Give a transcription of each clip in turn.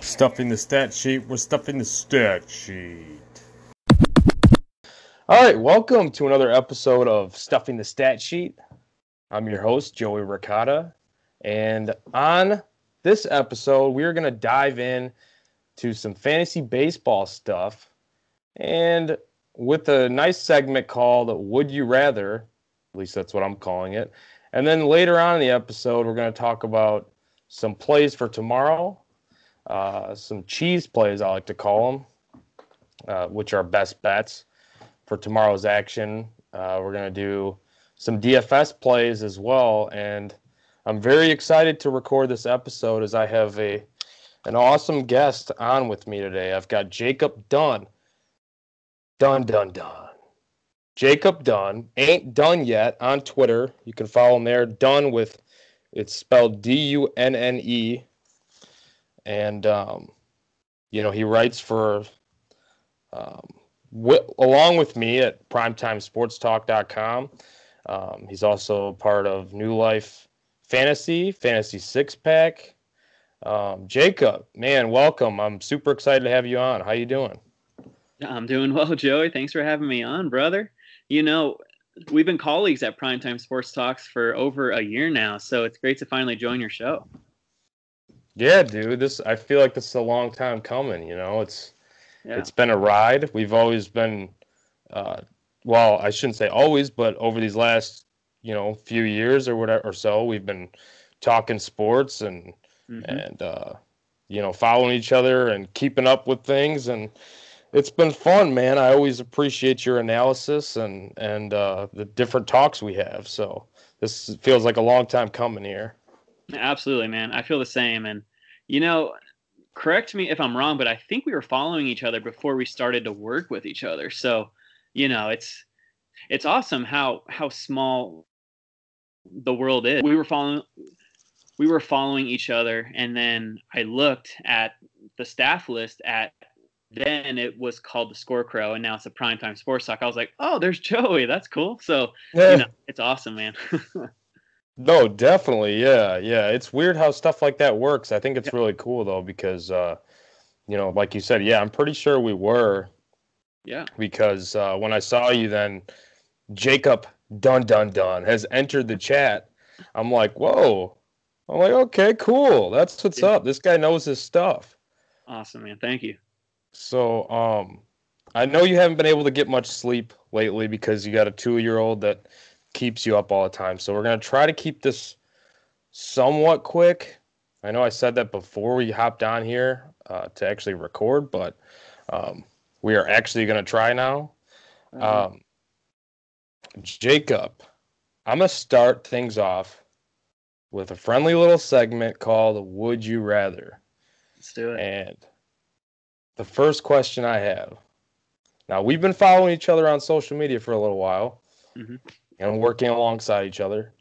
Stuffing the stat sheet. We're stuffing the stat sheet. All right, welcome to another episode of Stuffing the Stat Sheet. I'm your host, Joey Ricotta. And on this episode, we are going to dive in to some fantasy baseball stuff and with a nice segment called Would You Rather, at least that's what I'm calling it. And then later on in the episode, we're going to talk about some plays for tomorrow, uh, some cheese plays, I like to call them, uh, which are best bets for tomorrow's action. Uh, we're going to do some DFS plays as well. And I'm very excited to record this episode as I have a an awesome guest on with me today. I've got Jacob Dunne. Dunn, Dunn, Dunn. Jacob Dunne ain't done yet on Twitter. You can follow him there. Dunn with it's spelled D U N N E. And um, you know he writes for um, along with me at primetimesportstalk.com. Um, he's also part of New Life Fantasy, Fantasy Six Pack. Um, Jacob, man, welcome. I'm super excited to have you on. How you doing? I'm doing well, Joey. Thanks for having me on, brother. You know, we've been colleagues at Primetime Sports Talks for over a year now, so it's great to finally join your show. Yeah, dude. This I feel like this is a long time coming. You know, it's yeah. it's been a ride. We've always been, uh, well, I shouldn't say always, but over these last you know few years or whatever or so, we've been talking sports and mm-hmm. and uh, you know following each other and keeping up with things and it's been fun, man. I always appreciate your analysis and and uh, the different talks we have. So this feels like a long time coming here. Absolutely, man. I feel the same. And you know, correct me if I'm wrong, but I think we were following each other before we started to work with each other. So you know, it's it's awesome how how small the world is. We were following we were following each other, and then I looked at the staff list at then it was called the Score Crow, and now it's a primetime sports talk. I was like, oh, there's Joey. That's cool. So yeah. you know, it's awesome, man. no, definitely, yeah, yeah. It's weird how stuff like that works. I think it's yeah. really cool though because, uh, you know, like you said, yeah, I'm pretty sure we were. Yeah. Because uh, when I saw you, then Jacob Dun Dun Dun has entered the chat. I'm like, whoa. I'm like, okay, cool. That's what's yeah. up. This guy knows his stuff. Awesome, man. Thank you. So, um, I know you haven't been able to get much sleep lately because you got a two year old that keeps you up all the time. So, we're going to try to keep this somewhat quick. I know I said that before we hopped on here uh, to actually record, but um, we are actually going to try now. Mm-hmm. Um, Jacob, I'm going to start things off with a friendly little segment called Would You Rather? Let's do it. And the first question I have. Now we've been following each other on social media for a little while, mm-hmm. and working alongside each other.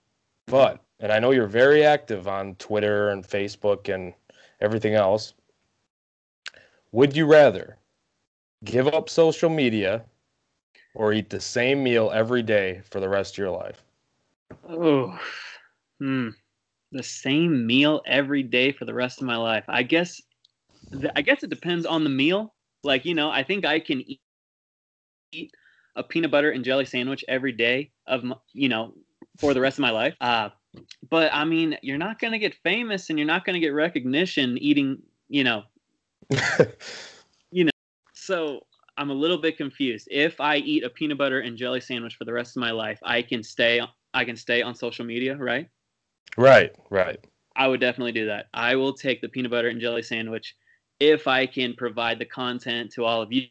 But and I know you're very active on Twitter and Facebook and everything else. Would you rather give up social media or eat the same meal every day for the rest of your life? Oh, hmm. The same meal every day for the rest of my life. I guess I guess it depends on the meal. Like, you know, I think I can eat, eat a peanut butter and jelly sandwich every day of, my, you know, for the rest of my life. Uh, but I mean, you're not going to get famous and you're not going to get recognition eating, you know, you know. So I'm a little bit confused. If I eat a peanut butter and jelly sandwich for the rest of my life, I can stay I can stay on social media, right? Right, right. I would definitely do that. I will take the peanut butter and jelly sandwich if I can provide the content to all of you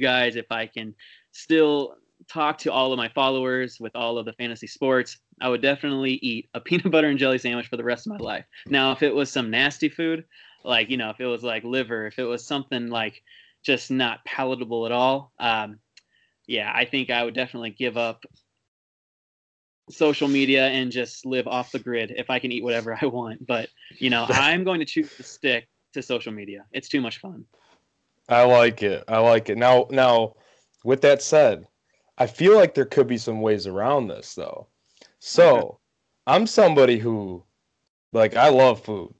guys, if I can still talk to all of my followers with all of the fantasy sports, I would definitely eat a peanut butter and jelly sandwich for the rest of my life. Now, if it was some nasty food, like, you know, if it was like liver, if it was something like just not palatable at all, um, yeah, I think I would definitely give up social media and just live off the grid if I can eat whatever I want. But, you know, I'm going to choose to stick to social media. It's too much fun. I like it. I like it. Now, now, with that said, I feel like there could be some ways around this though. So, I'm somebody who like I love food.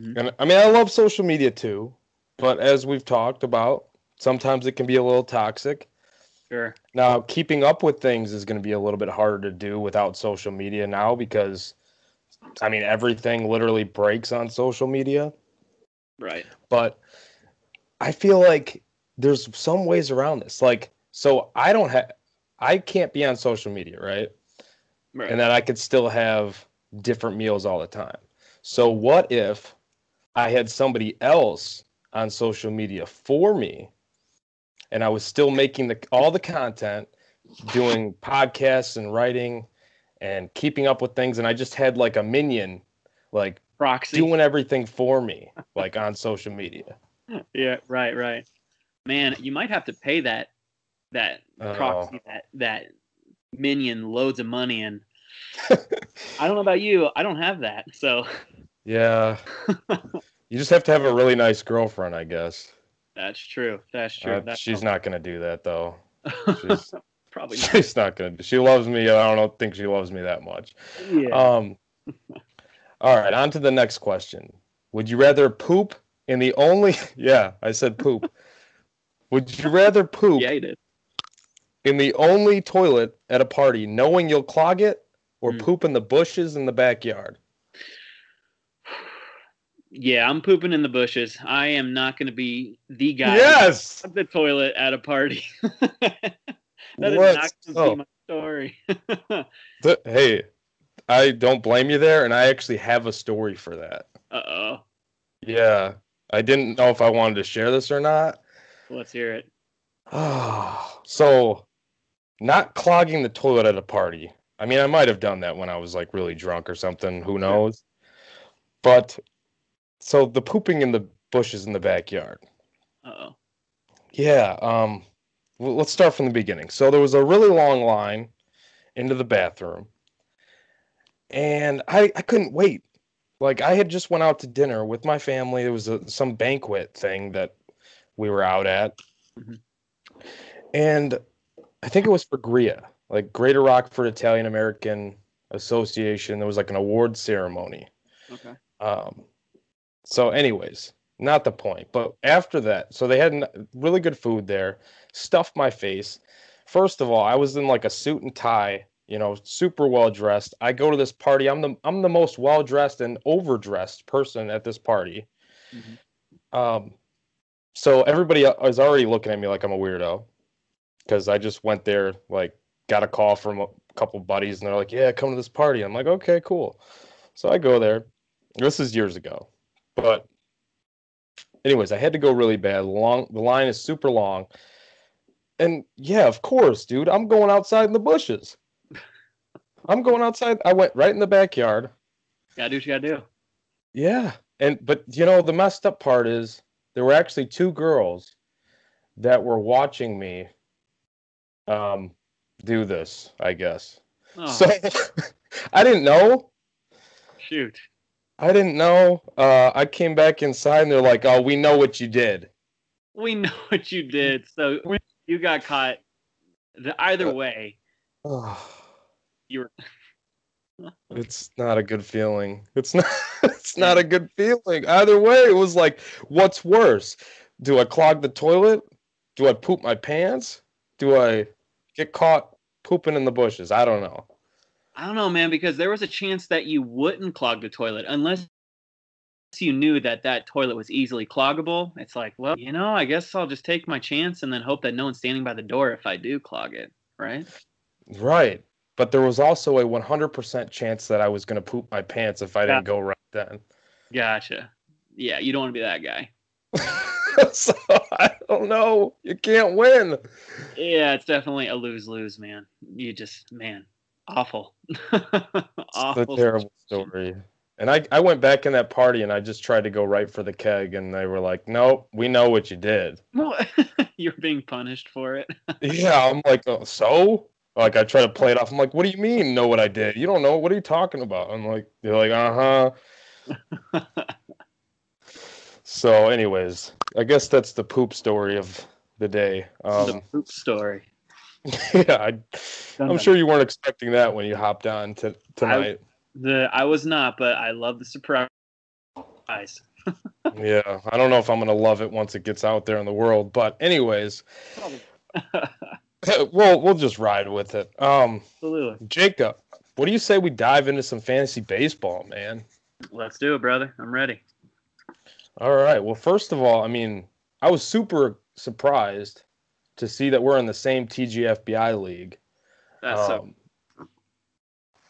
Mhm. And I mean I love social media too, but as we've talked about, sometimes it can be a little toxic. Sure. Now, keeping up with things is going to be a little bit harder to do without social media now because I mean everything literally breaks on social media Right. but I feel like there's some ways around this. Like, so I don't have, I can't be on social media, right? Right. And then I could still have different meals all the time. So, what if I had somebody else on social media for me and I was still making the, all the content, doing podcasts and writing and keeping up with things, and I just had like a minion, like Proxy. doing everything for me, like on social media? yeah. Right. Right. Man, you might have to pay that that Oh. proxy that that minion loads of money and I don't know about you. I don't have that. So Yeah. you just have to have a really nice girlfriend, I guess. that's true. That's true. Uh, That's she's not to do that, though. she's- probably not. She's not to. She loves me. I don't think she loves me that much. Yeah. Um, all right, on to the next question. Would you rather poop in the only. Yeah, I said poop. Would you rather poop yeah, did. in the only toilet at a party knowing you'll clog it or Hmm. poop in the bushes in the backyard? Yeah, I'm pooping in the bushes. I am not going to be the guy Yes. at the toilet at a party. that is not going to be my story. Th- hey, I don't blame you there, and I actually have a story for that. uh oh. Yeah, I didn't know if I wanted to share this or not. Let's hear it. so, not clogging the toilet at a party. I mean, I might have done that when I was like really drunk or something. Who knows? But so the pooping in the bushes in the backyard. Uh oh. Yeah. Um. well, let's start from the beginning. So there was a really long line into the bathroom, and I I couldn't wait. Like I had just went out to dinner with my family. It was a, some banquet thing that we were out at, Mhm. and I think it was for GRIA, like Greater Rockford Italian American Association. There was like an award ceremony. Okay. Um, so, anyways, not the point. But after that, so they had really good food there, stuffed my face. First of all, I was in like a suit and tie, you know, super well dressed. I go to this party. I'm the I'm the most well dressed and overdressed person at this party. Mhm. Um, so everybody is already looking at me like I'm a weirdo because I just went there, like, got a call from a couple buddies, and they're like, "Yeah, come to this party." I'm like, "Okay, cool." So I go there. This is years ago, but anyways, I had to go really bad. Long, the line is super long, and yeah, of course, dude, I'm going outside in the bushes. I'm going outside. I went right in the backyard. Gotta do what you gotta do. Yeah, and but you know the messed up part is there were actually two girls that were watching me um do this, I guess. Oh, So I didn't know. shoot. I didn't know. Uh I came back inside and they're like, "Oh, we know what you did." We know what you did. So you got caught. The, either way, you were. it's not a good feeling. It's not it's not a good feeling. Either way, it was like, what's worse? Do I clog the toilet? Do I poop my pants? Do I get caught pooping in the bushes? I don't know. I don't know, man, because there was a chance that you wouldn't clog the toilet unless you knew that that toilet was easily cloggable. It's like, well, you know, I guess I'll just take my chance and then hope that no one's standing by the door if I do clog it, right? Right. But there was also a 100% chance that I was going to poop my pants if I didn't go right then. Gotcha. Yeah, you don't want to be that guy. so I don't know. You can't win. Yeah, it's definitely a lose lose, man. You just, man, awful. It's awful. a terrible story. And I, I went back in that party and I just tried to go right for the keg and they were like, nope, we know what you did. Well, You're being punished for it. yeah, I'm like, oh, so? Like I try to play it off. I'm like, what do you mean know what I did? You don't know. What are you talking about? I'm like, they're like, uh huh. So, anyways, I guess that's the poop story of the day. the Um, poop story. yeah, I, I'm sure you weren't expecting that when you hopped on to, tonight. The I was not, but I love the surprise. yeah, I don't know if I'm gonna love it once it gets out there in the world, but anyways, we'll we'll just ride with it. Um, Absolutely, Jacob, what do you say we dive into some fantasy baseball, man? Let's do it, brother. I'm ready. All right. Well, first of all, I mean, I was super surprised to see that we're in the same TGFBI league. That's um, so.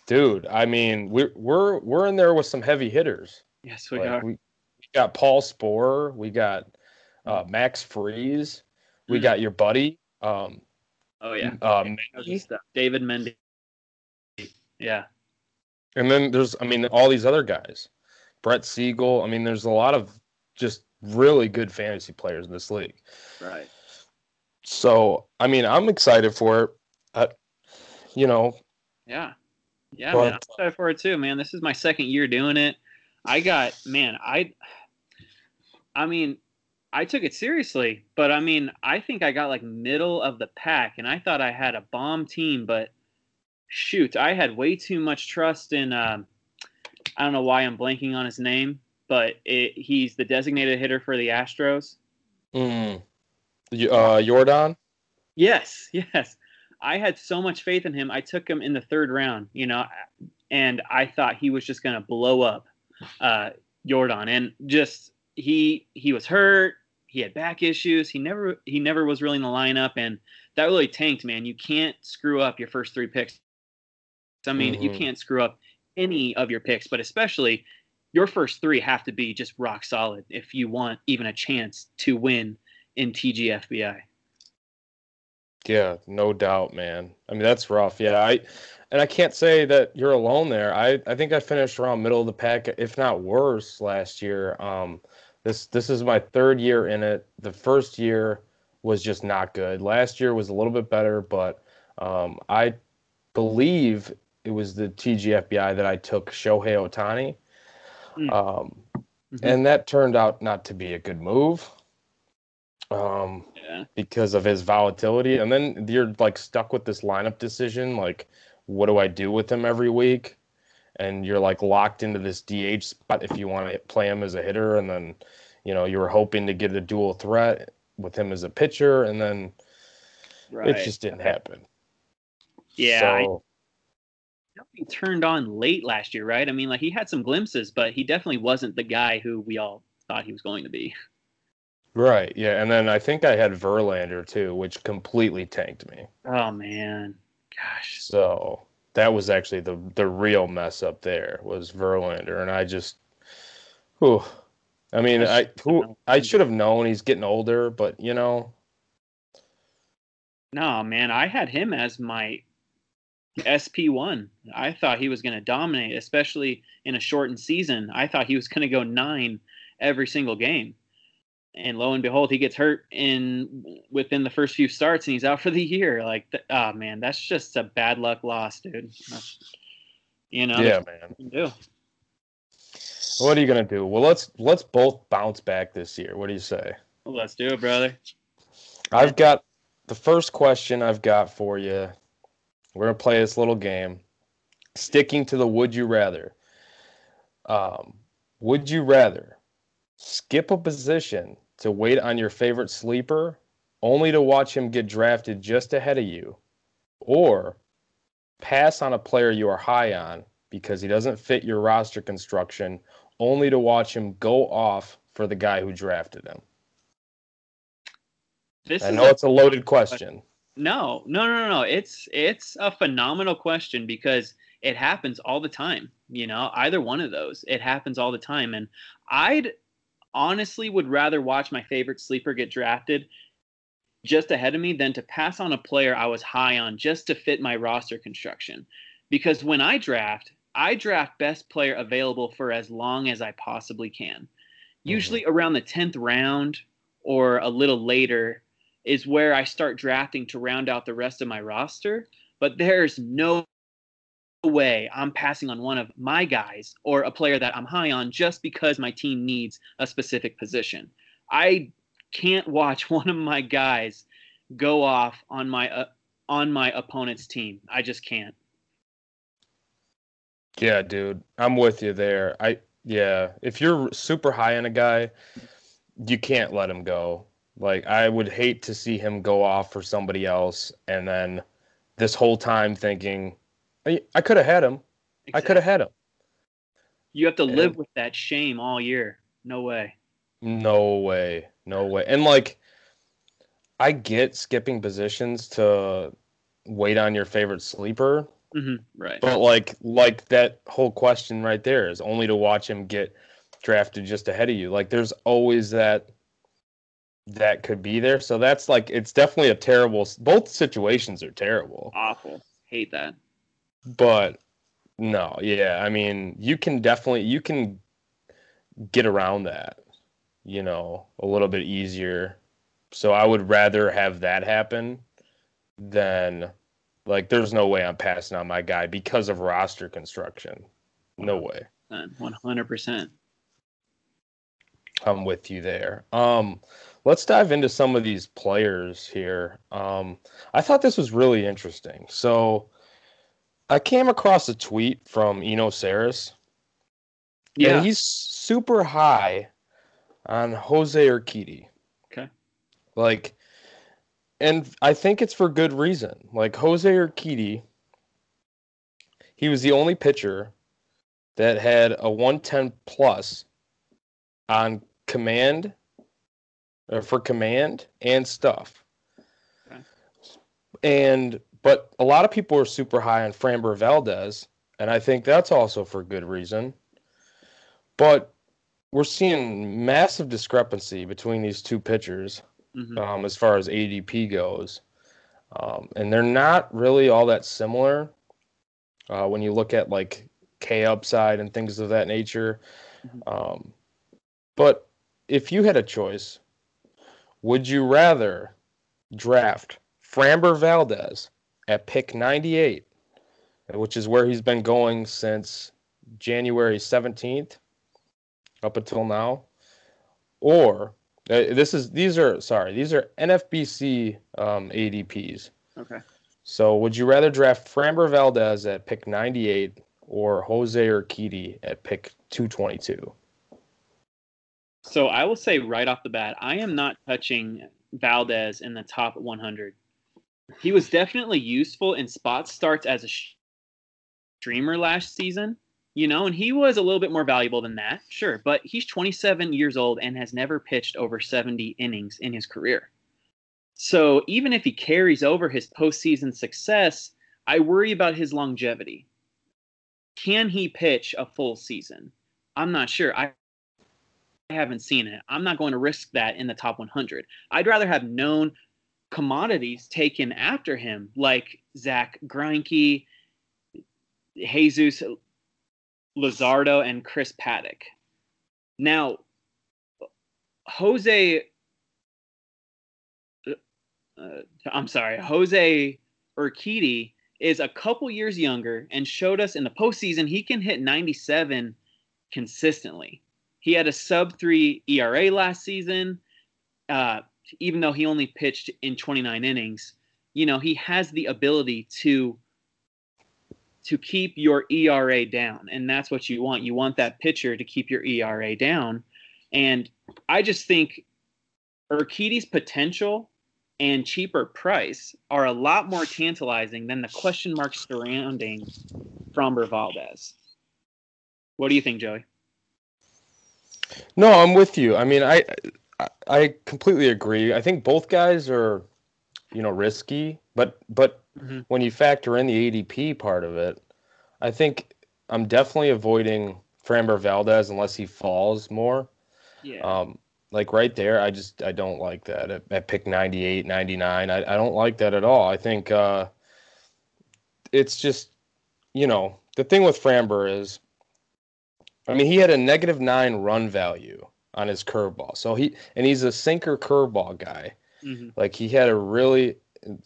Dude, I mean, we're we're we're in there with some heavy hitters. Yes, we like, are. We, got Paul Sporer. We got uh, Max Freeze. We mm. got your buddy. Um, oh yeah. Um, David Mendy. Yeah. And then there's, I mean, all these other guys, Brett Siegel. I mean, there's a lot of just really good fantasy players in this league. Right. So, I mean, I'm excited for it. I, you know. Yeah. Yeah, but, man. I'm excited for it too, man. This is my second year doing it. I got, man, I, I mean, I took it seriously, but I mean, I think I got like middle of the pack, and I thought I had a bomb team, but shoot, I had way too much trust in. Um, I don't know why I'm blanking on his name, but it, he's the designated hitter for the Astros. Mm. Uh, Yordan. Yes, yes. I had so much faith in him. I took him in the third round, you know, and I thought he was just going to blow up uh, Yordan. And just he he was hurt. He had back issues. He never he never was really in the lineup, and that really tanked. Man, you can't screw up your first three picks I mean, mm-hmm. you can't screw up any of your picks, but especially your first three have to be just rock solid if you want even a chance to win in TGFBI. Yeah, no doubt, man. I mean, that's rough. Yeah, I and I can't say that you're alone there. I I think I finished around middle of the pack, if not worse, last year. Um, this this is my third year in it. The first year was just not good. Last year was a little bit better, but um, I believe it was the TGFBI that I took Shohei Ohtani. Mm. Um, mm-hmm. And that turned out not to be a good move um, yeah. because of his volatility. And then you're like stuck with this lineup decision like, what do I do with him every week? And you're like locked into this DH spot if you want to play him as a hitter. And then, you know, you were hoping to get a dual threat with him as a pitcher. And then right. it just didn't happen. Yeah. So, he turned on late last year, right? I mean, like he had some glimpses, but he definitely wasn't the guy who we all thought he was going to be. Right. Yeah, and then I think I had Verlander too, which completely tanked me. Oh man, gosh. So that was actually the the real mess up there was Verlander, and I just, whew. I mean, I who I should have known he's getting older, but you know. No, man, I had him as my SP1. I thought he was going to dominate, especially in a shortened season. I thought he was going to go nine every single game. And lo and behold, he gets hurt in within the first few starts, and he's out for the year. Like, oh man, that's just a bad luck loss, dude. You know, yeah, man. do. What are you gonna do? Well, let's let's both bounce back this year. What do you say? Well, let's do it, brother. I've got the first question I've got for you we're gonna play this little game, sticking to the would you rather. Um, would you rather skip a position to wait on your favorite sleeper, only to watch him get drafted just ahead of you, or pass on a player you are high on because he doesn't fit your roster construction, only to watch him go off for the guy who drafted him? This I know a, it's a loaded question. No, no, no, no. It's it's a phenomenal question because it happens all the time. You know, either one of those, it happens all the time. And I'd honestly would rather watch my favorite sleeper get drafted just ahead of me than to pass on a player I was high on just to fit my roster construction. Because when I draft, I draft best player available for as long as I possibly can. Mm-hmm. Usually around the 10th round or a little later is where I start drafting to round out the rest of my roster. But there's no way I'm passing on one of my guys or a player that I'm high on just because my team needs a specific position. I can't watch one of my guys go off on my uh, on my opponent's team. I just can't. Yeah, dude, I'm with you there. I yeah, if you're super high on a guy, you can't let him go. Like I would hate to see him go off for somebody else, and then this whole time thinking, I, I could have had him. I could have had him. You have to live with that shame all year. No way. No way. No way. And like, I get skipping positions to wait on your favorite sleeper. Mm-hmm. Right. But like, like that whole question right there is only to watch him get drafted just ahead of you. Like, there's always that that could be there. So that's like, it's definitely a terrible. Both situations are terrible. Awful. Hate that. But no, yeah, I mean, you can definitely you can get around that, you know, a little bit easier. So I would rather have that happen than like there's no way I'm passing on my guy because of roster construction. No way. 100%. I'm with you there. Um let's dive into some of these players here. Um I thought this was really interesting. So I came across a tweet from Eno Sarris. Yeah. And he's super high on Jose Urquidy. Okay. Like, and I think it's for good reason. Like Jose Urquidy, he was the only pitcher that had a 110 plus on command, or for command and stuff. Okay. And but a lot of people are super high on Framber Valdez, and I think that's also for good reason. But we're seeing massive discrepancy between these two pitchers mm-hmm. um, as far as ADP goes. Um, and they're not really all that similar uh, when you look at like K upside and things of that nature. Mm-hmm. Um, but if you had a choice, would you rather draft Framber Valdez at pick 98, which is where he's been going since January 17th up until now. Or uh, this is these are sorry, these are NFBC um, ADPs. Okay. So would you rather draft Framber Valdez at pick 98 or Jose Urquidy at pick 222? So I will say right off the bat, I am not touching Valdez in the top 100 he was definitely useful in spot starts as a streamer last season, you know, and he was a little bit more valuable than that, sure. But he's 27 years old and has never pitched over 70 innings in his career. So even if he carries over his postseason success, I worry about his longevity. Can he pitch a full season? I'm not sure. I haven't seen it. I'm not going to risk that in the top 100. I'd rather have known commodities taken after him, like Zack Greinke, Jesus Luzardo, and Chris Paddack. Now, Jose, uh, I'm sorry, Jose Urquidy is a couple years younger and showed us in the postseason he can hit 97 consistently. He had a sub three ERA last season. Uh, even though he only pitched in 29 innings, you know, he has the ability to to keep your ERA down. And that's what you want. You want that pitcher to keep your ERA down. And I just think Urquidy's potential and cheaper price are a lot more tantalizing than the question marks surrounding Framber Valdez. What do you think, Joey? No, I'm with you. I mean, I I completely agree. I think both guys are, you know, risky, but but mm-hmm. when you factor in the ADP part of it, I think I'm definitely avoiding Framber Valdez unless he falls more. Yeah. Um, like right there, I just I don't like that at, at pick 98, 99. I, I don't like that at all. I think uh, it's just, you know, the thing with Framber is, I mean, he had a negative nine run value on his curveball. So he and he's a sinker curveball guy. Mm-hmm. Like he had a really,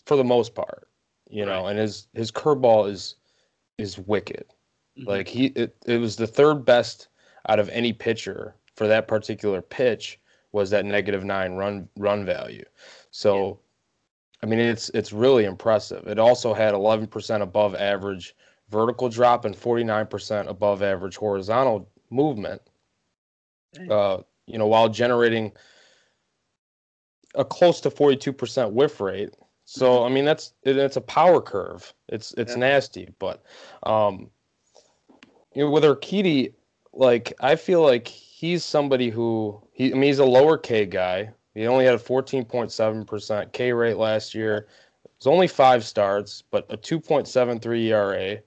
for the most part, you know, right. and his his curveball is is wicked. Mm-hmm. Like he it, it was the third best out of any pitcher for that particular pitch was that negative nine run run value. So I mean, it's it's really impressive. It also had 11% above average vertical drop and 49% above average horizontal movement. Uh, you know, while generating a close to 42% whiff rate. So I mean, that's it, it's a power curve. It's it's Yeah. nasty, but um, you know, with Urquidy, like I feel like he's somebody who he. I mean, he's a lower K guy. He only had a 14.7% K rate last year. It's only five starts, but a 2.73 ERA.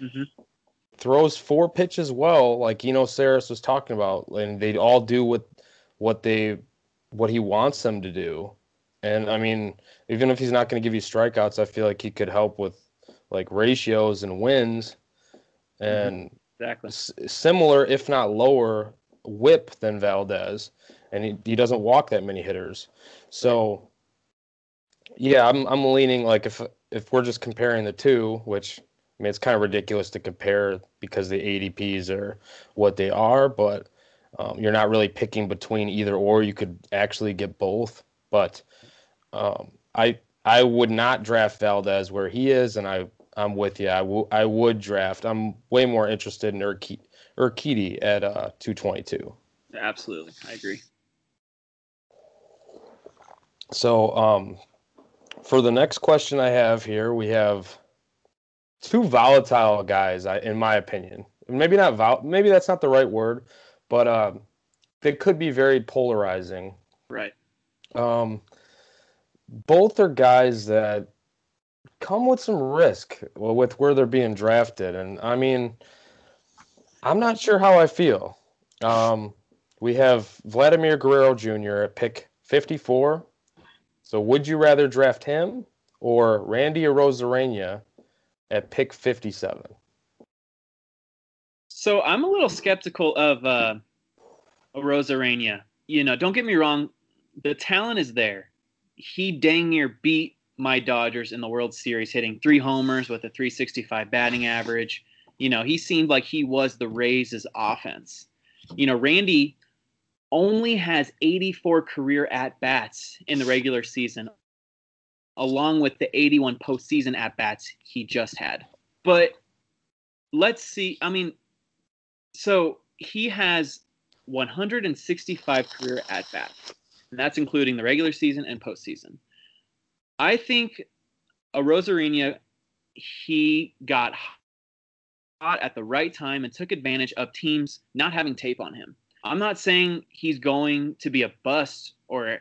Mhm. Throws four pitches well, like Eno Sarris was talking about, and they all do what what they what he wants them to do. And I mean, even if he's not going to give you strikeouts, I feel like he could help with like ratios and wins, mm-hmm. and Exactly. s- similar, if not lower, whip than Valdez, and he, he doesn't walk that many hitters. So, yeah, I'm I'm leaning like if if we're just comparing the two, which mean it's kind of ridiculous to compare because the ADPs are what they are, but um, you're not really picking between either or. You could actually get both, but um, I I would not draft Valdez where he is, and I I'm with you. I wou- I would draft. I'm way more interested in Urquidy at uh 222. Absolutely. I agree. So um, for the next question I have here, we have two volatile guys, in my opinion. Maybe not vol. Maybe that's not the right word, but um, they could be very polarizing. Right. Um, both are guys that come with some risk well, with where they're being drafted, and I mean, I'm not sure how I feel. Um, we have Vladimir Guerrero Jr. at pick 54. So, would you rather draft him or Randy Arozarena at pick 57? So I'm a little skeptical of uh, Arozarena. You know, don't get me wrong, the talent is there. He dang near beat my Dodgers in the World Series, hitting three homers with a 365 batting average. You know, he seemed like he was the Rays' offense. You know, Randy only has 84 career at bats in the regular season, along with the 81 postseason at bats he just had. But let's see. I mean, so he has 165 career at bats, and that's including the regular season and postseason. I think Arozarena, he got hot at the right time and took advantage of teams not having tape on him. I'm not saying he's going to be a bust or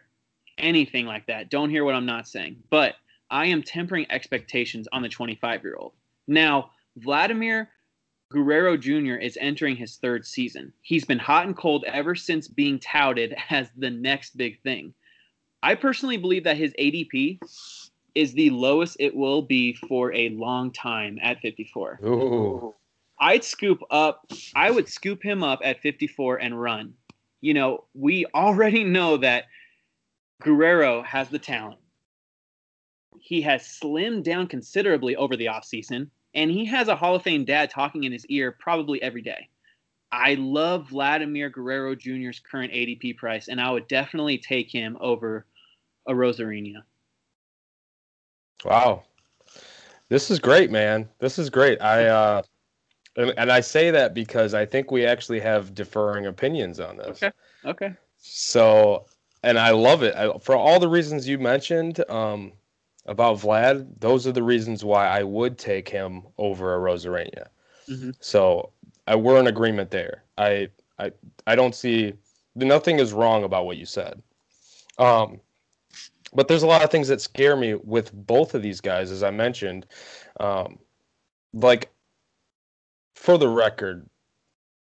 anything like that. Don't hear what I'm not saying. But I am tempering expectations on the 25 year old. Now, Vladimir Guerrero Jr. is entering his third season. He's been hot and cold ever since being touted as the next big thing. I personally believe that his ADP is the lowest it will be for a long time at 54. Ooh. I'd scoop up, I would scoop him up at 54 and run. You know, we already know that Guerrero has the talent. He has slimmed down considerably over the offseason, and he has a Hall of Fame dad talking in his ear probably every day. I love Vladimir Guerrero Jr.'s current ADP price, and I would definitely take him over Arozarena. Wow. This is great, man. This is great. I uh and, and I say that because I think we actually have differing opinions on this. Okay. Okay. So, and I love it. I, for all the reasons you mentioned um about Vlad, those are the reasons why I would take him over Arozarena. Mhm. So, I we're in agreement there. I I I don't see nothing is wrong about what you said. Um but there's a lot of things that scare me with both of these guys, as I mentioned. Um, like, for the record,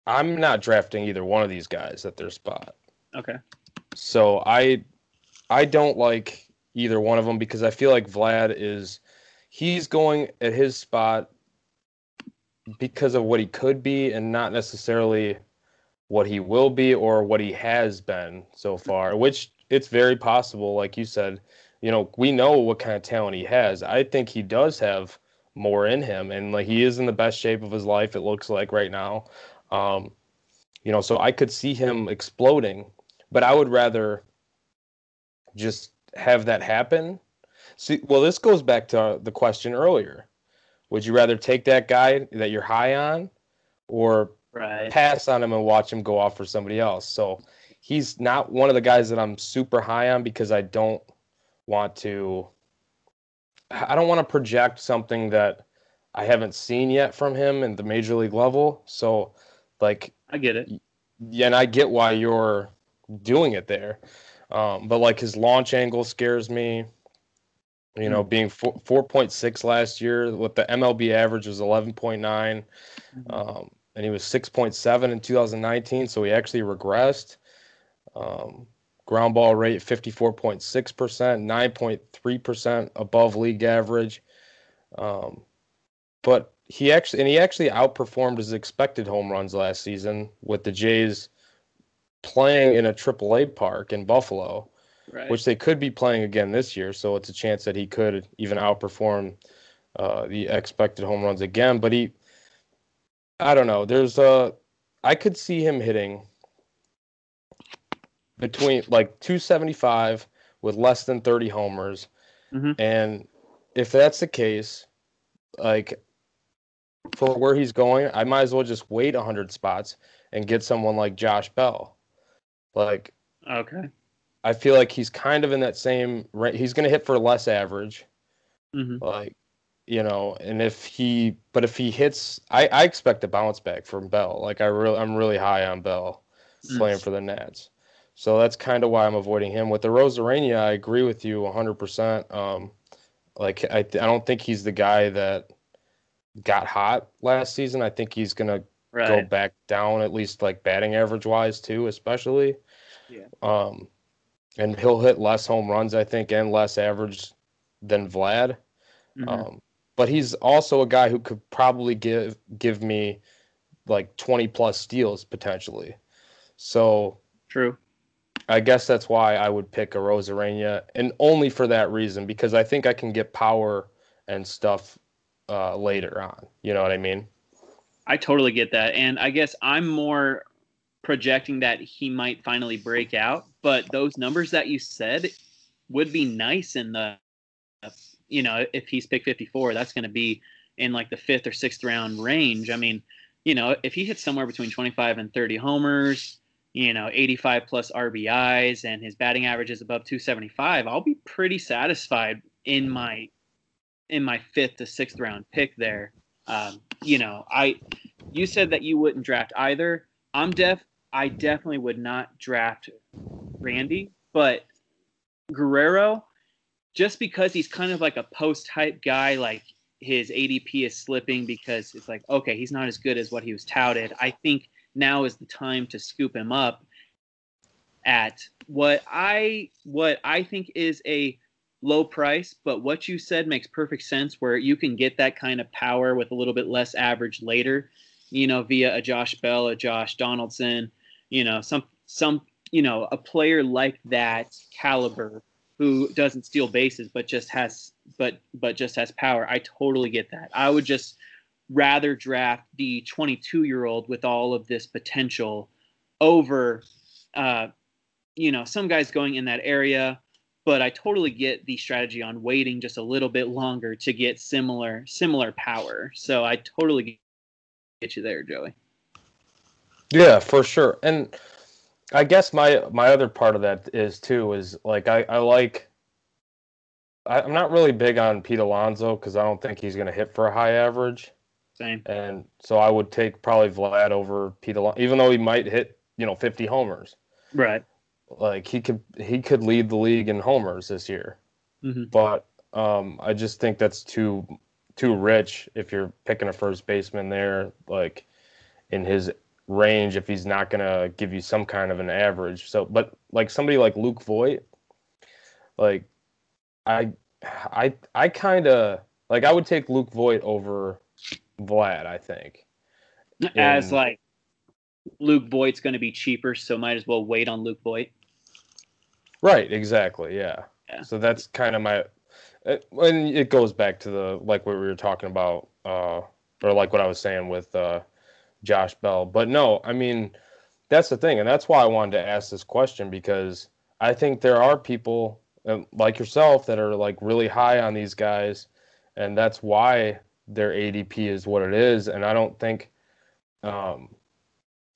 I'm not drafting either one of these guys at their spot. Okay. So I, I don't like either one of them because I feel like Vlad is, he's going at his spot because of what he could be and not necessarily what he will be or what he has been so far, which it's very possible, like you said, you know, we know what kind of talent he has. I think he does have more in him, and like he is in the best shape of his life. It looks like right now, um, you know. So I could see him exploding, but I would rather just have that happen See, well, this goes back to the question earlier. Would you rather take that guy that you're high on, or Right. pass on him and watch him go off for somebody else? So he's not one of the guys that I'm super high on because I don't want to. I don't want to project something that I haven't seen yet from him in the major league level. So, like, I get it. yeah, and I get why you're doing it there. Um, but like his launch angle scares me. You know, being four, 4.6 last year, with the MLB average was 11.9, um, and he was 6.7 in 2019, so he actually regressed. Um, ground ball rate 54.6%, 9.3% above league average. Um, but he actually and he actually outperformed his expected home runs last season with the Jays playing in a AAA park in Buffalo, Right. which they could be playing again this year. So it's a chance that he could even outperform uh, the expected home runs again. But he, I don't know. There's a, I could see him hitting between like 275 with less than 30 homers. Mhm. And if that's the case, like for where he's going, I might as well just wait 100 spots and get someone like Josh Bell. Like okay. I feel like he's kind of in that same he's going to hit for less average hmm like you know and if he but if he hits I I expect a bounce back from Bell. Like I really I'm really high on Bell Mm. playing for the Nats. So that's kind of why I'm avoiding him. With the Arozarena, I agree with you 100%. Um, like I, I don't think he's the guy that got hot last season. I think he's gonna go back down at least like batting average wise too, especially. Yeah. Um, and he'll hit less home runs, I think, and less average than Vlad. Mhm. Um, but he's also a guy who could probably give give me like 20 plus steals potentially. So True. I guess that's why I would pick Arozarena, and only for that reason because I think I can get power and stuff uh, later on. You know what I mean? I totally get that. And I guess I'm more projecting that he might finally break out. But those numbers that you said would be nice in the, you know, if he's pick 54, that's going to be in like the fifth or sixth round range. I mean, you know, if he hits somewhere between 25 and 30 homers, you know, 85 plus RBIs, and his batting average is above 275, I'll be pretty satisfied in my in my fifth to sixth round pick there. Um, you know, I you said that you wouldn't draft either. I'm def I definitely would not draft Randy, but Guerrero, just because he's kind of like a post hype guy, like his ADP is slipping because it's like, okay, he's not as good as what he was touted. I think now is the time to scoop him up at what I what I think is a low price, but what you said makes perfect sense where you can get that kind of power with a little bit less average later, you know, via a Josh Bell, a Josh Donaldson, you know, some some you know, a player like that caliber who doesn't steal bases but just has but but just has power. I totally get that. I would just rather draft the 22 year old with all of this potential over uh you know some guys going in that area but I totally get the strategy on waiting just a little bit longer to get similar similar power. So I totally get you there, Joey. Yeah, for sure. And I guess my my other part of that is too is like I I like. I, I'm not really big on Pete Alonso because I don't think he's going to hit for a high average, Same. and so I would take probably Vlad over Pete Alonso, even though he might hit you know 50 homers. Right. Like he could he could lead the league in homers this year. hmm but um, I just think that's too too rich if you're picking a first baseman there, like in his range, if he's not gonna give you some kind of an average. So, but like somebody like Luke Voit, like I I I kind of like I would take Luke Voit over Vlad. I think. As like Luke Voit's going to be cheaper, so might as well wait on Luke Voit. Right, exactly. Yeah. Yeah. So that's kind of my, uh, and it goes back to the like what we were talking about, uh, or like what I was saying with uh, Josh Bell. But no, I mean, that's the thing, and that's why I wanted to ask this question because I think there are people, um, like yourself that are like really high on these guys, and that's why their ADP is what it is. And I don't think um,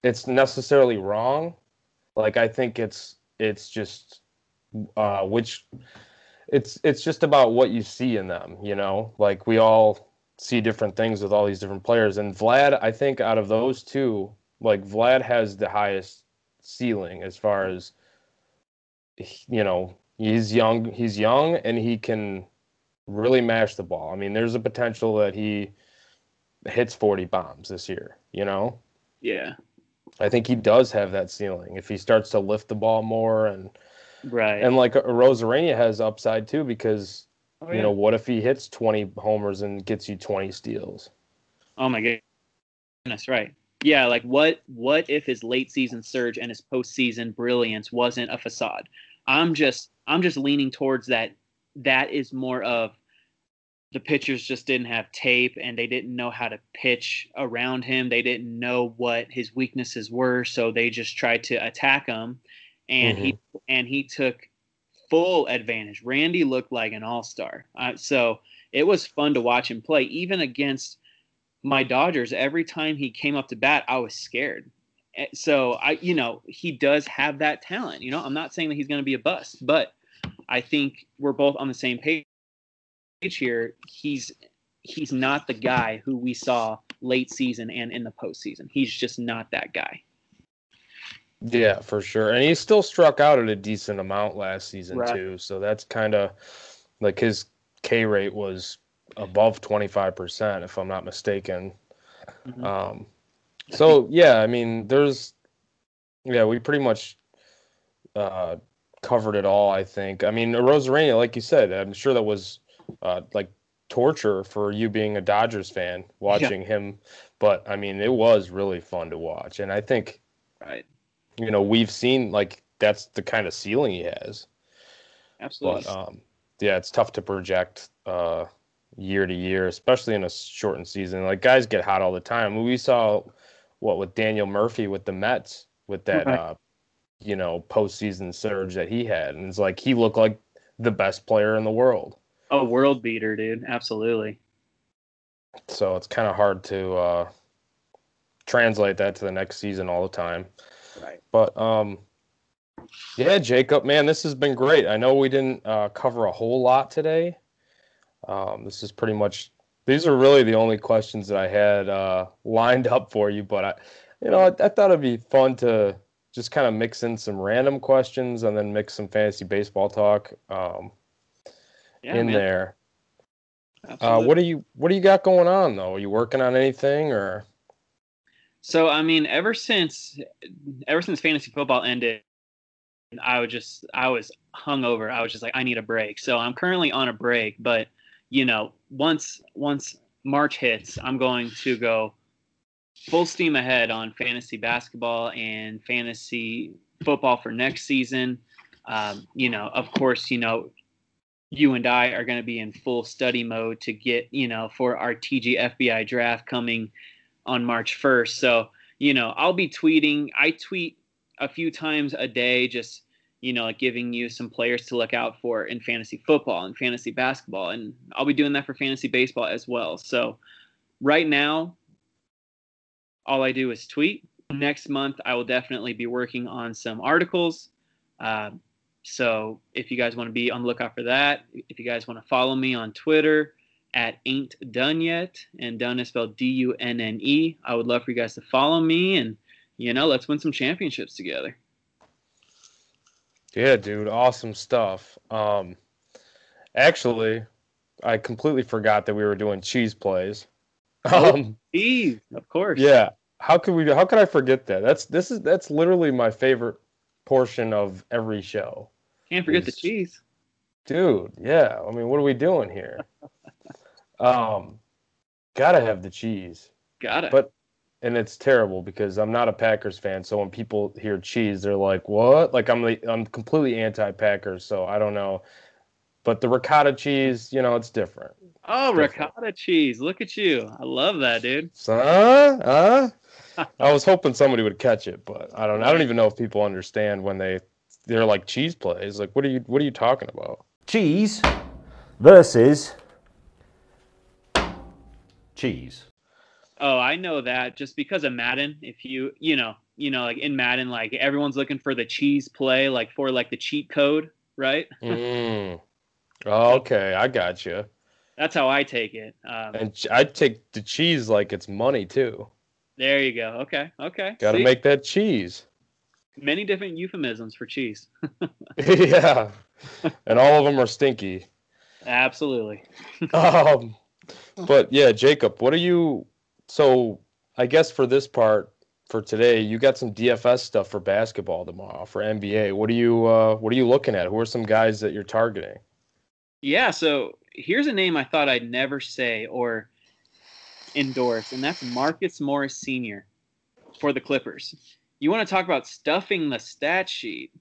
it's necessarily wrong. Like I think it's it's just uh, which it's it's just about what you see in them. You know, like we all see different things with all these different players, and Vlad, I think out of those two, like Vlad has the highest ceiling as far as you know he's young he's young and he can really mash the ball i mean there's a potential that he hits 40 bombs this year you know Yeah. i think he does have that ceiling if he starts to lift the ball more and Right. and like Arozarena has upside too because Oh, you know what if he hits 20 homers and gets you 20 steals Oh my goodness, right. Yeah, like what what if his late season surge and his postseason brilliance wasn't a facade? I'm just I'm just leaning towards that that is more of the pitchers just didn't have tape and they didn't know how to pitch around him. They didn't know what his weaknesses were, so they just tried to attack him and he mm-hmm. and he took full advantage. Randy looked like an all-star. Uh, so it was fun to watch him play even against my Dodgers, every time he came up to bat, I was scared. Eh, So I, you know, he does have that talent. You know, I'm not saying that he's going to be a bust, but I think we're both on the same page here. He's he's not the guy who we saw late season and in the postseason. He's just not that guy. Yeah, for sure. And he still struck out at a decent amount last season Right. too. So that's kind of like his K rate was above 25% if I'm not mistaken. Mhm. Um so yeah, I mean there's yeah, we pretty much uh covered it all, I think. I mean, Arozarena, like you said, I'm sure that was uh like torture for you being a Dodgers fan watching him, but I mean, it was really fun to watch. And I think Right. You know we've seen like that's the kind of ceiling he has. Absolutely. but um yeah it's tough to project uh year to year especially in a shortened season. Like guys get hot all the time. We saw what with daniel murphy with the mets with that uh you know postseason surge that he had. And it's like he looked like the best player in the world. A world beater, dude. Absolutely. so it's kind of hard to uh translate that to the next season all the time Right. But um, yeah, Jacob, man, this has been great. I know we didn't uh, cover a whole lot today. Um, this is pretty much these are really the only questions that I had uh, lined up for you. But I, you know, I, I thought it'd be fun to just kind of mix in some random questions and then mix some fantasy baseball talk um, Yeah, in man. there. Uh, what do you What do you got going on though? Are you working on anything or? So I mean, ever since ever since fantasy football ended, I was just I was hungover. I was just like, I need a break. So I'm currently on a break, but you know, once once March hits, I'm going to go full steam ahead on fantasy basketball and fantasy football for next season. Um, you know, of course, you know, you and I are going to be in full study mode to get, you know, for our TG FBI draft coming on March 1st. So, you know, I'll be tweeting. I tweet a few times a day, just, you know, like giving you some players to look out for in fantasy football and fantasy basketball. And I'll be doing that for fantasy baseball as well. So, right now, all I do is tweet. Next month, I will definitely be working on some articles. Um, so, if you guys want to be on the lookout for that, if you guys want to follow me on Twitter, at ain't done yet and done is spelled d-u-n-n-e i would love for you guys to follow me and you know let's win some championships together Yeah, dude, awesome stuff. Um, actually, I completely forgot that we were doing cheese plays. Oh. Um, Eve, of course yeah, how could we? How could I forget that? That's this is that's literally my favorite portion of every show, can't forget the cheese dude. Yeah, I mean, what are we doing here? um, gotta have the cheese. got it But and it's terrible because I'm not a Packers fan. So when people hear cheese, they're like, "What?" Like I'm the- I'm completely anti-Packers. So I don't know. But the ricotta cheese, you know, it's different. oh different. ricotta cheese look at you i love that dude So, uh, uh, I was hoping somebody would catch it, but I don't. I don't even know if people understand when they they're like cheese plays. Like, what are you what are you talking about? cheese versus cheese. Oh, I know that just because of Madden. If you, you know, you know, like in Madden, like everyone's looking for the cheese play, like for like the cheat code, right? Mm. Okay, I got you. That's how I take it. Um, And I'd take the cheese like it's money too. there you go. Okay, okay. Got to make that cheese. many different euphemisms for cheese. yeah, and all of them are stinky. Absolutely. um, but yeah, Jacob, what are you? So I guess for this part for today, you got some DFS stuff for basketball tomorrow for NBA. What are you? Uh, what are you looking at? Who are some guys that you're targeting? Yeah, so here's a name I thought I'd never say or endorse, and that's Marcus Morris Sr. for the Clippers. You want to talk about stuffing the stat sheet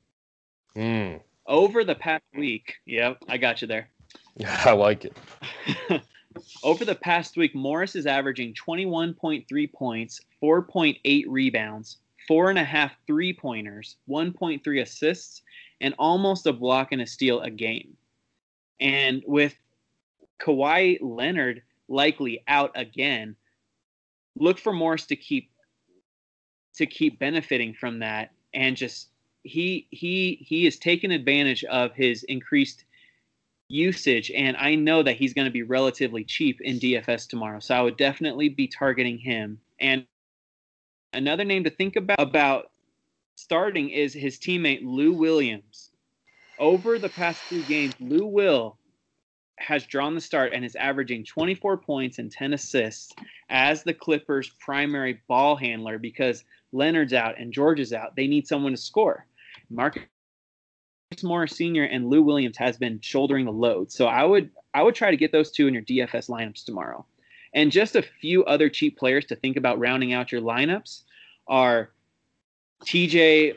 Hmm. over the past week? Yep, I got you there. I like it. Over the past week, Morris is averaging 21.3 points, 4.8 rebounds, four and a half three pointers, 1.3 assists, and almost a block and a steal a game. And with Kawhi Leonard likely out again, look for Morris to keep to keep benefiting from that and just he he he is taking advantage of his increased usage and I know that he's going to be relatively cheap in DFS tomorrow. So I would definitely be targeting him. And another name to think about about starting is his teammate Lou Williams. Over the past two games, Lou Will has drawn the start and is averaging 24 points and 10 assists as the Clippers' primary ball handler because Leonard's out and George is out. They need someone to score. Marcus Morris Sr. and Lou Williams has been shouldering the load. So I would I would try to get those two in your DFS lineups tomorrow. And just a few other cheap players to think about rounding out your lineups are TJ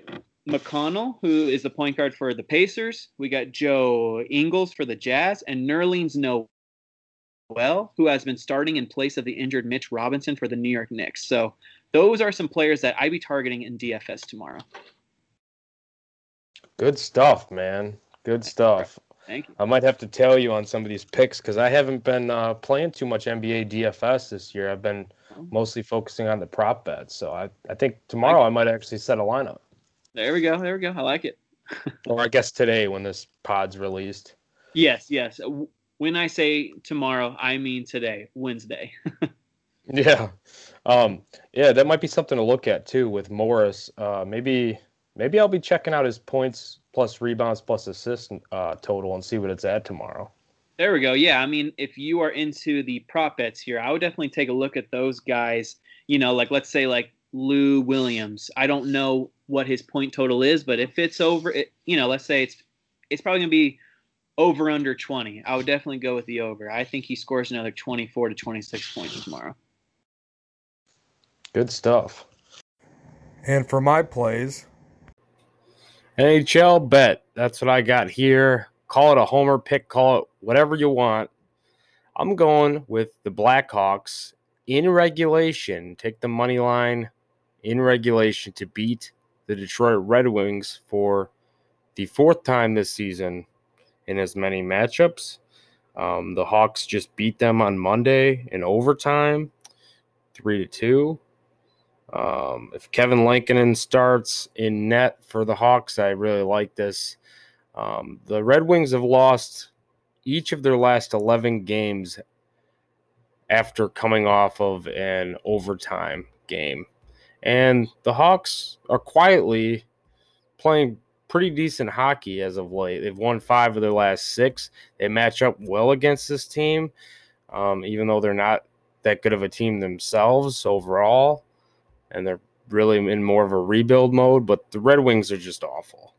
McConnell, who is the point guard for the Pacers. We got Joe Ingles for the Jazz, and Nerlens Noel, who has been starting in place of the injured Mitch Robinson for the New York Knicks. So those are some players that I'd be targeting in DFS tomorrow. Good stuff, man. Good stuff. Thank you. I might have to tell you on some of these picks because I haven't been uh, playing too much NBA DFS this year. I've been mostly focusing on the prop bets. So I, I think tomorrow I might actually set a lineup. There we go. There we go. I like it. Or I guess today when this pod's released. Yes, yes. When I say tomorrow, I mean today, Wednesday. Yeah. Um, yeah, that might be something to look at too with Morris. Uh, maybe maybe I'll be checking out his points plus rebounds plus assist uh, total and see what it's at tomorrow. There we go. Yeah, I mean, if you are into the prop bets here, I would definitely take a look at those guys. You know, like let's say like Lou Williams. I don't know what his point total is, but if it's over, it, you know, let's say it's it's probably gonna be over under 20. I would definitely go with the over. I think he scores another 24 to 26 points tomorrow. Good stuff. And for my plays, NHL bet. That's what I got here. Call it a homer pick, call it whatever you want. I'm going with the Blackhawks in regulation. Take the money line in regulation to beat the Detroit Red Wings for the fourth time this season in as many matchups. Um, the Hawks just beat them on Monday in overtime, three to two. Um, if Kevin Lankinen starts in net for the Hawks, I really like this. Um, the Red Wings have lost each of their last 11 games after coming off of an overtime game. And the Hawks are quietly playing pretty decent hockey as of late. They've won five of their last six. They match up well against this team, um, even though they're not that good of a team themselves overall and they're really in more of a rebuild mode, but the Red Wings are just awful.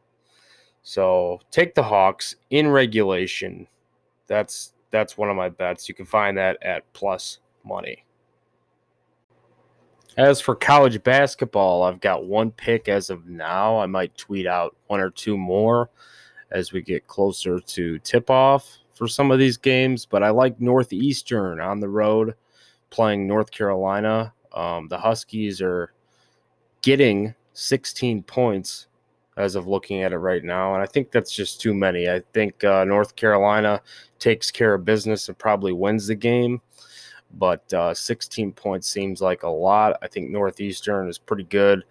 So take the Hawks in regulation. That's that's one of my bets. You can find that at plus money. As for college basketball, I've got one pick as of now. I might tweet out one or two more as we get closer to tip off for some of these games, but I like Northeastern on the road playing North Carolina. Um, the Huskies are getting 16 points as of looking at it right now. And I think that's just too many. I think uh, North Carolina takes care of business and probably wins the game. But uh, 16 points seems like a lot. I think Northeastern is pretty good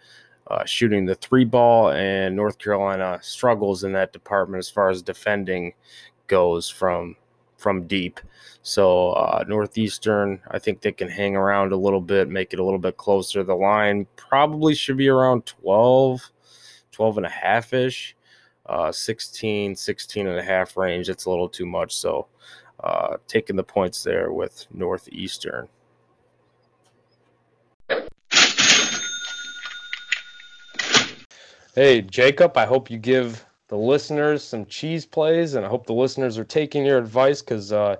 uh, shooting the three ball, and North Carolina struggles in that department as far as defending goes from from deep. So uh, Northeastern, I think they can hang around a little bit, make it a little bit closer. The line probably should be around 12, 12 and a half ish, uh, 16, 16 and a half range. It's a little too much. So uh, taking the points there with Northeastern. Hey, Jacob, I hope you give the listeners some cheese plays, and I hope the listeners are taking your advice because uh,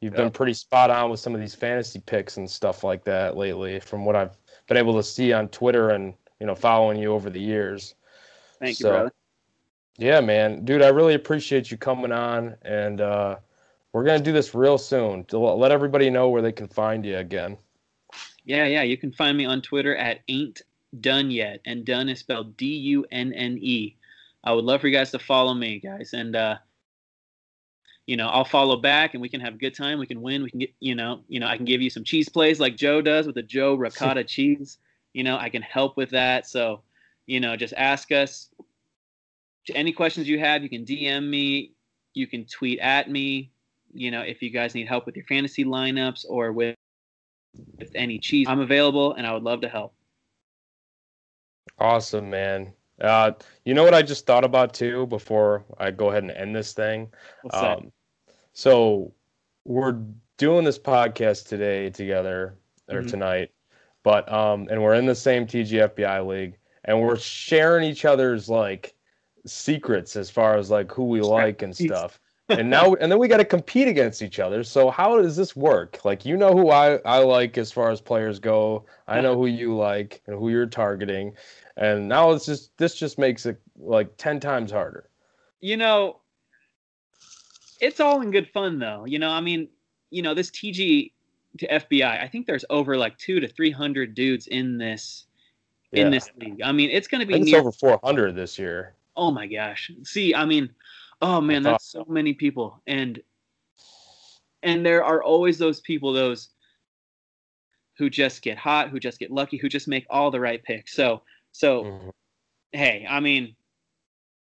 you've been pretty spot on with some of these fantasy picks and stuff like that lately, from what I've been able to see on Twitter and you know following you over the years. Thank so, you, brother. Yeah, man, dude, I really appreciate you coming on, and uh, we're gonna do this real soon to let everybody know where they can find you again. Yeah, yeah, you can find me on Twitter at ain't done yet, and done is spelled D U N N E. I would love for you guys to follow me, guys, and uh, you know I'll follow back, and we can have a good time. We can win. We can get you know you know I can give you some cheese plays like Joe does with the Joe ricotta cheese. You know I can help with that. So you know just ask us any questions you have. You can DM me. You can tweet at me. You know if you guys need help with your fantasy lineups or with with any cheese, I'm available, and I would love to help. Awesome, man. Uh, you know what I just thought about too before I go ahead and end this thing? Um, so we're doing this podcast today together or mm-hmm. tonight, but um, and we're in the same TGFBI league and we're sharing each other's like secrets as far as like who we like and stuff. and now and then we got to compete against each other. So how does this work? Like you know who I I like as far as players go. I know who you like and who you're targeting and now it's just this just makes it like 10 times harder. You know it's all in good fun though. You know i mean you know this tg to fbi i think there's over like two to 300 dudes in this yeah. in this league. I mean it's going to be it's over 400 this year. Oh my gosh. See i mean oh man that's so many people. And and there are always those people those who just get hot who just get lucky who just make all the right picks. So so, mm-hmm. hey, I mean,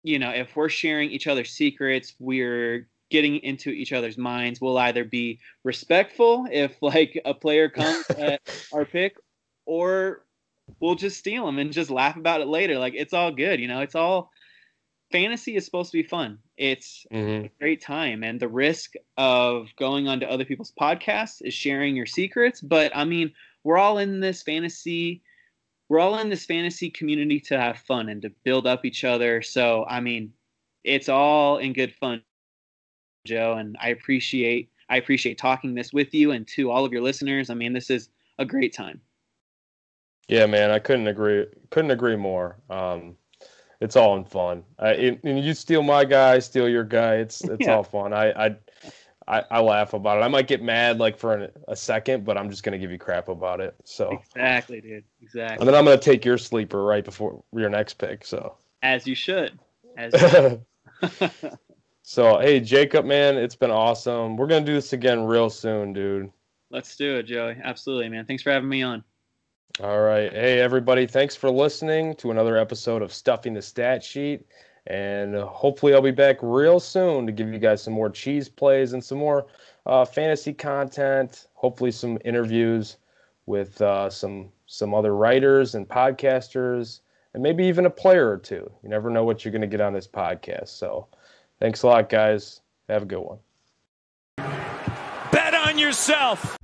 you know, if we're sharing each other's secrets, we're getting into each other's minds. We'll either be respectful if like a player comes at our pick, or we'll just steal them and just laugh about it later. Like it's all good, you know. It's all fantasy is supposed to be fun. It's mm-hmm. a great time, and the risk of going onto other people's podcasts is sharing your secrets. But I mean, we're all in this fantasy we're all in this fantasy community to have fun and to build up each other. So, I mean, it's all in good fun, Joe, and I appreciate I appreciate talking this with you and to all of your listeners. I mean, this is a great time. Yeah, man, I couldn't agree couldn't agree more. Um, it's all in fun. I, it, you steal my guy, steal your guy. It's it's yeah. all fun. I I I, I laugh about it. I might get mad like for an, a second, but I'm just gonna give you crap about it. So exactly, dude. Exactly. And then I'm gonna take your sleeper right before your next pick. So as you should. As you should. so hey, Jacob, man, it's been awesome. We're gonna do this again real soon, dude. Let's do it, Joey. Absolutely, man. Thanks for having me on. All right. Hey, everybody. Thanks for listening to another episode of Stuffing the Stat Sheet. And hopefully, I'll be back real soon to give you guys some more cheese plays and some more uh, fantasy content. Hopefully, some interviews with uh, some some other writers and podcasters, and maybe even a player or two. You never know what you're going to get on this podcast. So, thanks a lot, guys. Have a good one. Bet on yourself.